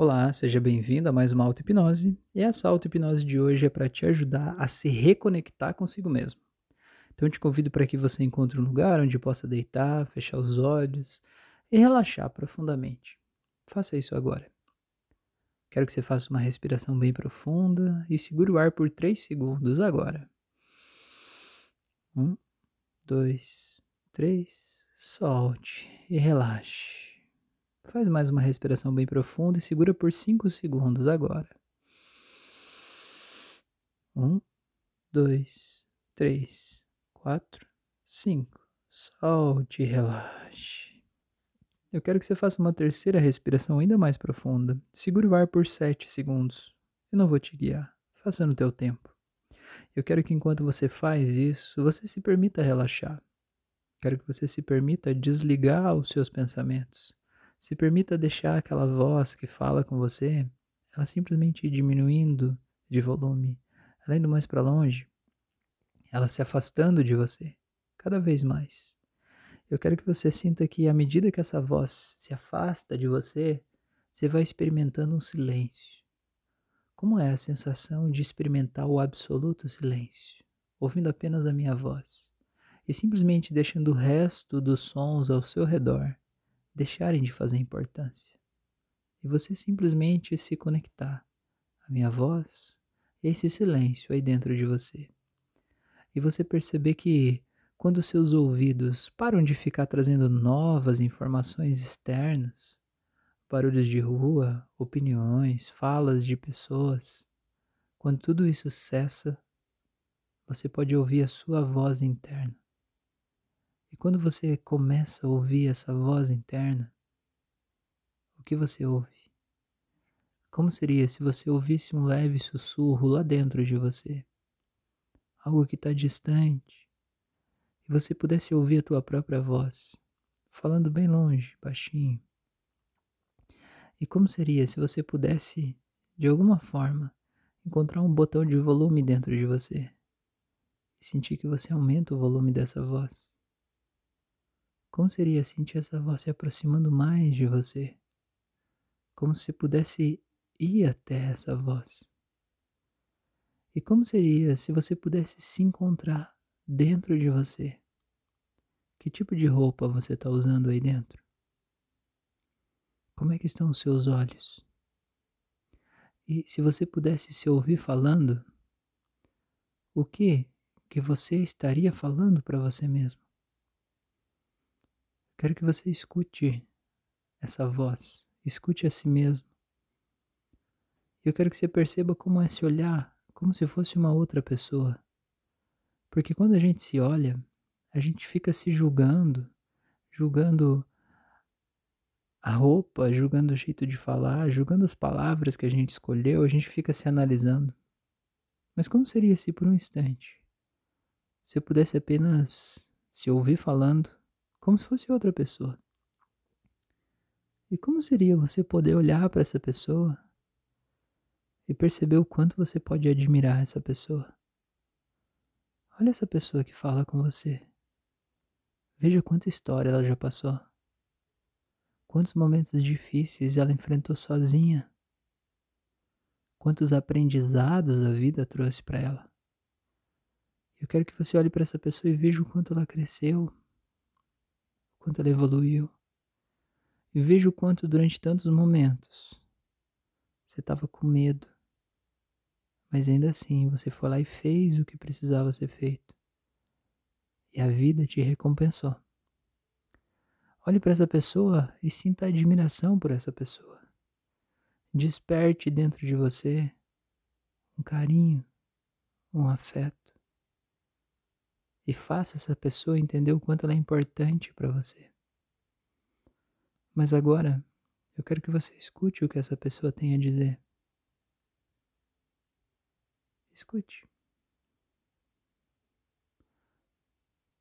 Olá, seja bem-vindo a mais uma auto-hipnose. E essa auto-hipnose de hoje é para te ajudar a se reconectar consigo mesmo. Então eu te convido para que você encontre um lugar onde possa deitar, fechar os olhos e relaxar profundamente. Faça isso agora. Quero que você faça uma respiração bem profunda e segure o ar por 3 segundos agora. Um, dois, três, solte e relaxe. Faz mais uma respiração bem profunda e segura por 5 segundos agora. Um, dois, três, quatro, cinco. Solte e relaxe. Eu quero que você faça uma terceira respiração ainda mais profunda. Segure o ar por 7 segundos. Eu não vou te guiar. Faça no teu tempo. Eu quero que enquanto você faz isso, você se permita relaxar. Quero que você se permita desligar os seus pensamentos. Se permita deixar aquela voz que fala com você, ela simplesmente diminuindo de volume, ela indo mais para longe, ela se afastando de você cada vez mais. Eu quero que você sinta que à medida que essa voz se afasta de você, você vai experimentando um silêncio. Como é a sensação de experimentar o absoluto silêncio, ouvindo apenas a minha voz e simplesmente deixando o resto dos sons ao seu redor deixarem de fazer importância e você simplesmente se conectar à minha voz e esse silêncio aí dentro de você. E você perceber que quando seus ouvidos param de ficar trazendo novas informações externas, barulhos de rua, opiniões, falas de pessoas, quando tudo isso cessa, você pode ouvir a sua voz interna e quando você começa a ouvir essa voz interna, o que você ouve? Como seria se você ouvisse um leve sussurro lá dentro de você? Algo que está distante. E você pudesse ouvir a tua própria voz, falando bem longe, baixinho. E como seria se você pudesse, de alguma forma, encontrar um botão de volume dentro de você e sentir que você aumenta o volume dessa voz? Como seria sentir essa voz se aproximando mais de você? Como se pudesse ir até essa voz? E como seria se você pudesse se encontrar dentro de você? Que tipo de roupa você está usando aí dentro? Como é que estão os seus olhos? E se você pudesse se ouvir falando, o que que você estaria falando para você mesmo? Quero que você escute essa voz, escute a si mesmo. Eu quero que você perceba como é se olhar como se fosse uma outra pessoa. Porque quando a gente se olha, a gente fica se julgando, julgando a roupa, julgando o jeito de falar, julgando as palavras que a gente escolheu, a gente fica se analisando. Mas como seria se por um instante você pudesse apenas se ouvir falando como se fosse outra pessoa. E como seria você poder olhar para essa pessoa e perceber o quanto você pode admirar essa pessoa? Olha essa pessoa que fala com você. Veja quanta história ela já passou. Quantos momentos difíceis ela enfrentou sozinha. Quantos aprendizados a vida trouxe para ela. Eu quero que você olhe para essa pessoa e veja o quanto ela cresceu, quanto ela evoluiu. E vejo o quanto durante tantos momentos você estava com medo. Mas ainda assim você foi lá e fez o que precisava ser feito. E a vida te recompensou. Olhe para essa pessoa e sinta admiração por essa pessoa. Desperte dentro de você um carinho, um afeto e faça essa pessoa entender o quanto ela é importante para você. Mas agora, eu quero que você escute o que essa pessoa tem a dizer. Escute.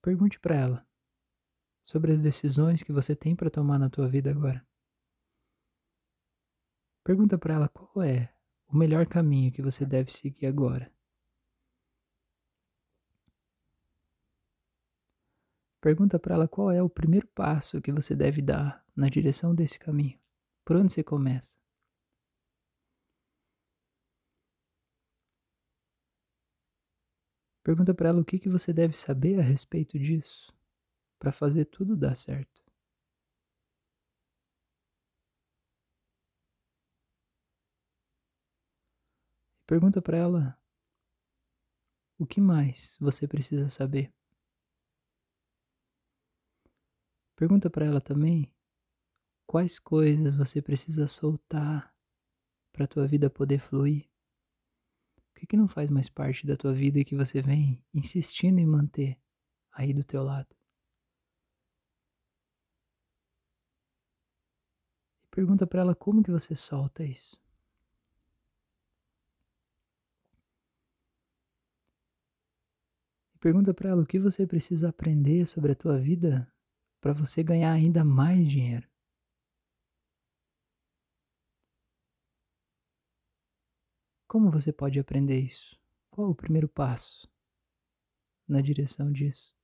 Pergunte para ela sobre as decisões que você tem para tomar na tua vida agora. Pergunta para ela qual é o melhor caminho que você deve seguir agora. Pergunta para ela qual é o primeiro passo que você deve dar na direção desse caminho. Por onde você começa? Pergunta para ela o que, que você deve saber a respeito disso para fazer tudo dar certo. Pergunta para ela o que mais você precisa saber Pergunta para ela também quais coisas você precisa soltar para a tua vida poder fluir. O que, que não faz mais parte da tua vida e que você vem insistindo em manter aí do teu lado? E pergunta para ela como que você solta isso. Pergunta para ela o que você precisa aprender sobre a tua vida para você ganhar ainda mais dinheiro. Como você pode aprender isso? Qual o primeiro passo na direção disso?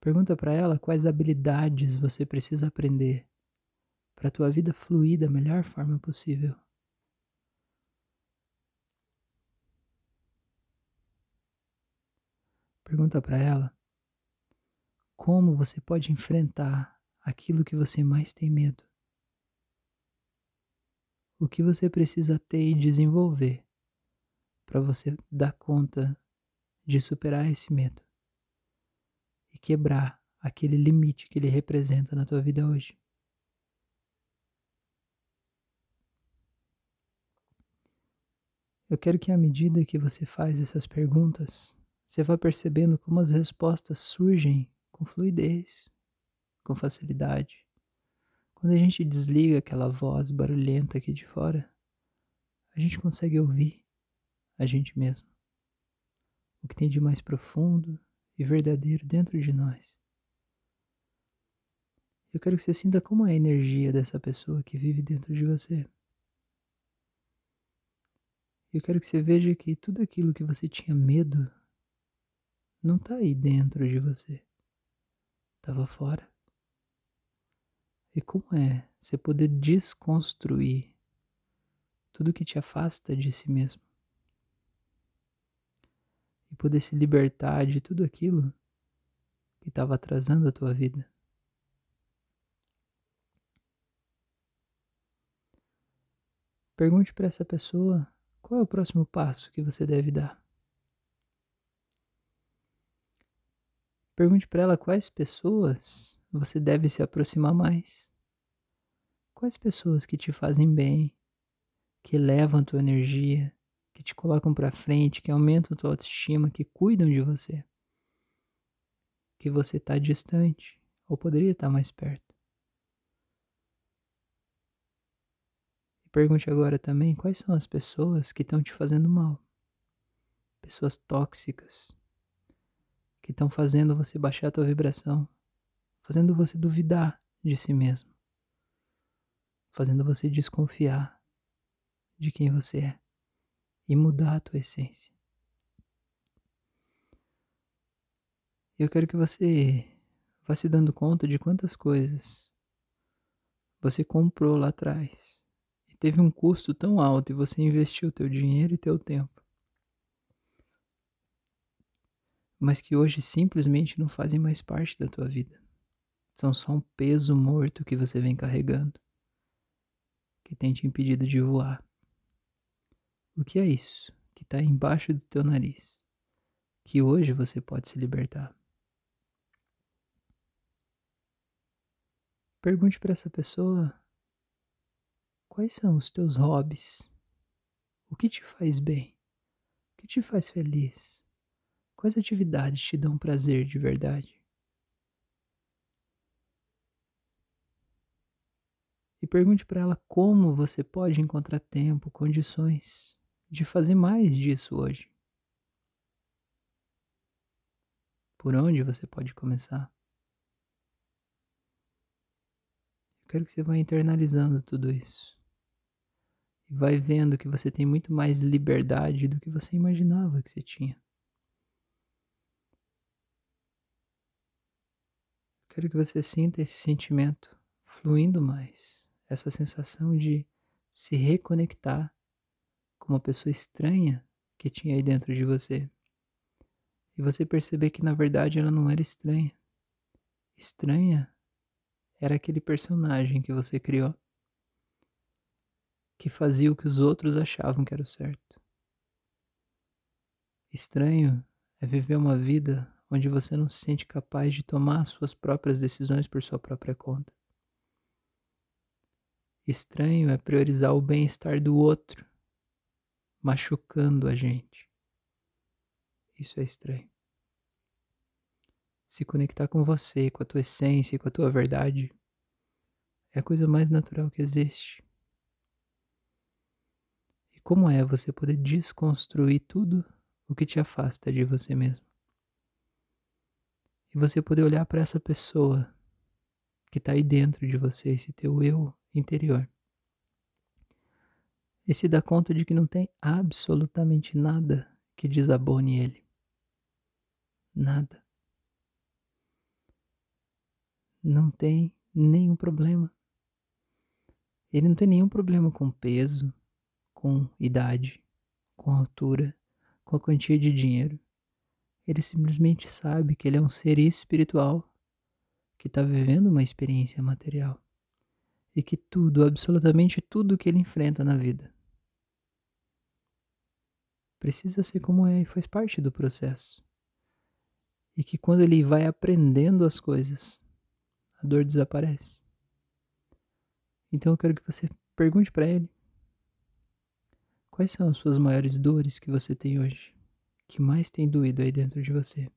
Pergunta para ela quais habilidades você precisa aprender para a tua vida fluir da melhor forma possível. Pergunta para ela como você pode enfrentar aquilo que você mais tem medo. O que você precisa ter e desenvolver para você dar conta de superar esse medo e quebrar aquele limite que ele representa na tua vida hoje. Eu quero que à medida que você faz essas perguntas, você vai percebendo como as respostas surgem com fluidez, com facilidade. Quando a gente desliga aquela voz barulhenta aqui de fora, a gente consegue ouvir a gente mesmo. O que tem de mais profundo e verdadeiro dentro de nós. Eu quero que você sinta como é a energia dessa pessoa que vive dentro de você. Eu quero que você veja que tudo aquilo que você tinha medo não está aí dentro de você. Estava fora. E como é você poder desconstruir tudo que te afasta de si mesmo? E poder se libertar de tudo aquilo que estava atrasando a tua vida. Pergunte para essa pessoa qual é o próximo passo que você deve dar. Pergunte para ela quais pessoas você deve se aproximar mais. Quais pessoas que te fazem bem, que levam a tua energia, que te colocam para frente, que aumentam a tua autoestima, que cuidam de você. Que você está distante ou poderia estar tá mais perto. E pergunte agora também quais são as pessoas que estão te fazendo mal. Pessoas tóxicas, que estão fazendo você baixar a tua vibração, fazendo você duvidar de si mesmo, fazendo você desconfiar de quem você é e mudar a tua essência. Eu quero que você vá se dando conta de quantas coisas você comprou lá atrás e teve um custo tão alto e você investiu teu dinheiro e teu tempo mas que hoje simplesmente não fazem mais parte da tua vida. São só um peso morto que você vem carregando, que tem te impedido de voar. O que é isso que está embaixo do teu nariz, que hoje você pode se libertar? Pergunte para essa pessoa quais são os teus hobbies, o que te faz bem, o que te faz feliz. Quais atividades te dão prazer de verdade? E pergunte para ela como você pode encontrar tempo, condições de fazer mais disso hoje. Por onde você pode começar? Eu quero que você vá internalizando tudo isso. E vai vendo que você tem muito mais liberdade do que você imaginava que você tinha. Quero que você sinta esse sentimento fluindo mais, essa sensação de se reconectar com uma pessoa estranha que tinha aí dentro de você. E você perceber que na verdade ela não era estranha. Estranha era aquele personagem que você criou que fazia o que os outros achavam que era o certo. Estranho é viver uma vida onde você não se sente capaz de tomar suas próprias decisões por sua própria conta. Estranho é priorizar o bem-estar do outro, machucando a gente. Isso é estranho. Se conectar com você, com a tua essência com a tua verdade é a coisa mais natural que existe. E como é você poder desconstruir tudo o que te afasta de você mesmo? E você poder olhar para essa pessoa que está aí dentro de você, esse teu eu interior. E se dá conta de que não tem absolutamente nada que desabone ele. Nada. Não tem nenhum problema. Ele não tem nenhum problema com peso, com idade, com altura, com a quantia de dinheiro. Ele simplesmente sabe que ele é um ser espiritual que está vivendo uma experiência material e que tudo, absolutamente tudo que ele enfrenta na vida, precisa ser como é e faz parte do processo. E que quando ele vai aprendendo as coisas, a dor desaparece. Então eu quero que você pergunte para ele Quais são as suas maiores dores que você tem hoje? Que mais tem doído aí dentro de você?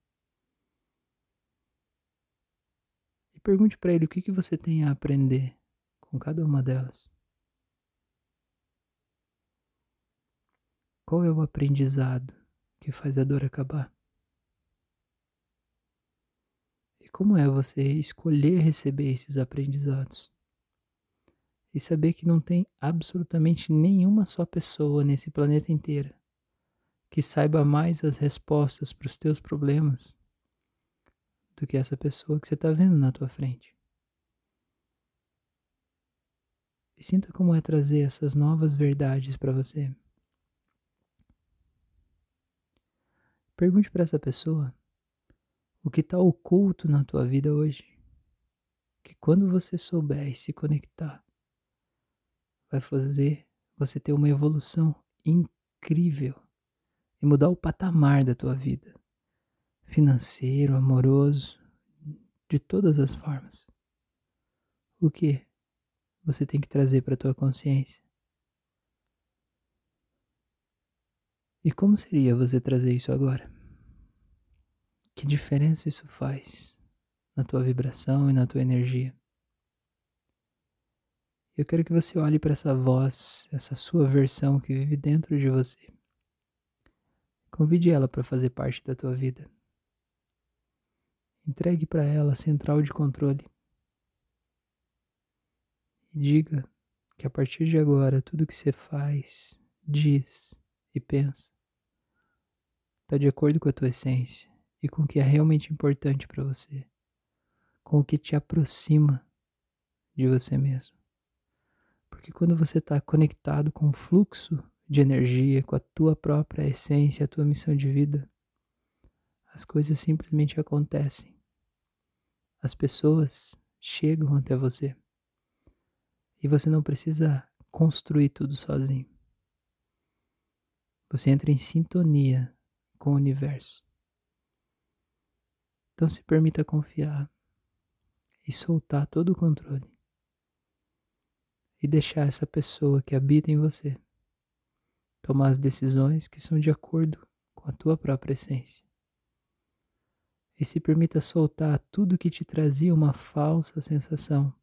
E pergunte para ele o que, que você tem a aprender com cada uma delas. Qual é o aprendizado que faz a dor acabar? E como é você escolher receber esses aprendizados? e saber que não tem absolutamente nenhuma só pessoa nesse planeta inteiro que saiba mais as respostas para os teus problemas do que essa pessoa que você está vendo na tua frente. E sinta como é trazer essas novas verdades para você. Pergunte para essa pessoa o que está oculto na tua vida hoje. Que quando você souber e se conectar, vai fazer você ter uma evolução incrível e mudar o patamar da tua vida, financeiro, amoroso, de todas as formas. O que você tem que trazer para a tua consciência? E como seria você trazer isso agora? Que diferença isso faz na tua vibração e na tua energia? Eu quero que você olhe para essa voz, essa sua versão que vive dentro de você. Convide ela para fazer parte da tua vida. Entregue para ela a central de controle. E diga que a partir de agora tudo que você faz, diz e pensa está de acordo com a tua essência e com o que é realmente importante para você, com o que te aproxima de você mesmo. Porque quando você está conectado com o fluxo de energia, com a tua própria essência, a tua missão de vida, as coisas simplesmente acontecem. As pessoas chegam até você. E você não precisa construir tudo sozinho. Você entra em sintonia com o universo. Então se permita confiar e soltar todo o controle e deixar essa pessoa que habita em você tomar as decisões que são de acordo com a tua própria essência. E se permita soltar tudo que te trazia uma falsa sensação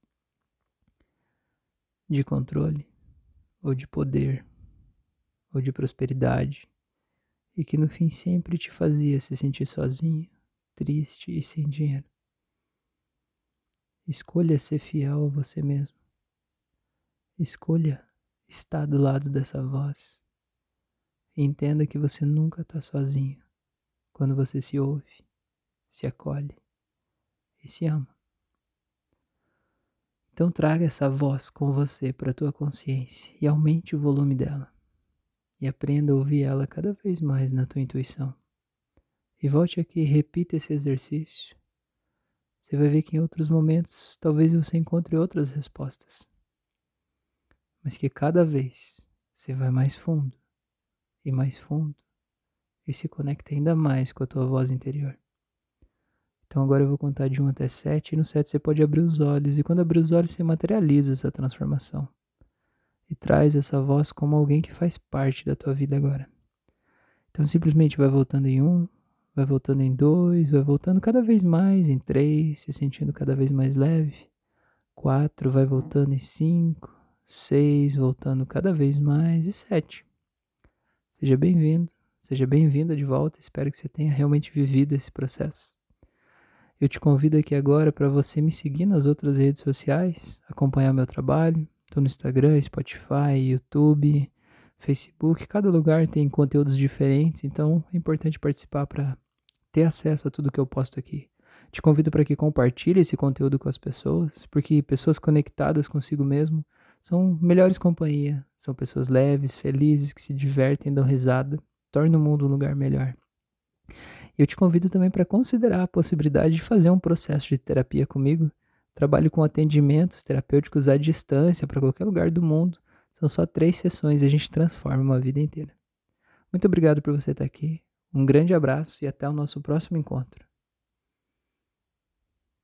de controle, ou de poder, ou de prosperidade, e que no fim sempre te fazia se sentir sozinho, triste e sem dinheiro. Escolha ser fiel a você mesmo. Escolha estar do lado dessa voz. Entenda que você nunca está sozinho quando você se ouve, se acolhe e se ama. Então traga essa voz com você para a tua consciência e aumente o volume dela. e aprenda a ouvir ela cada vez mais na tua intuição. E volte aqui e repita esse exercício. Você vai ver que em outros momentos talvez você encontre outras respostas. Mas que cada vez você vai mais fundo e mais fundo e se conecta ainda mais com a tua voz interior. Então agora eu vou contar de 1 até 7 e no 7 você pode abrir os olhos e quando abrir os olhos você materializa essa transformação e traz essa voz como alguém que faz parte da tua vida agora. Então simplesmente vai voltando em um, vai voltando em dois, vai voltando cada vez mais em três, se sentindo cada vez mais leve. Quatro, vai voltando em cinco, seis, voltando cada vez mais e sete. Seja bem-vindo, seja bem-vinda de volta. Espero que você tenha realmente vivido esse processo. Eu te convido aqui agora para você me seguir nas outras redes sociais, acompanhar meu trabalho, Estou no Instagram, Spotify, YouTube, Facebook. Cada lugar tem conteúdos diferentes, então é importante participar para ter acesso a tudo que eu posto aqui. Te convido para que compartilhe esse conteúdo com as pessoas, porque pessoas conectadas consigo mesmo são melhores companhia, são pessoas leves, felizes, que se divertem, dão risada, tornam o mundo um lugar melhor. Eu te convido também para considerar a possibilidade de fazer um processo de terapia comigo Trabalho com atendimentos terapêuticos à distância para qualquer lugar do mundo. São só três sessões e a gente transforma uma vida inteira. Muito obrigado por você estar aqui. Um grande abraço e até o nosso próximo encontro.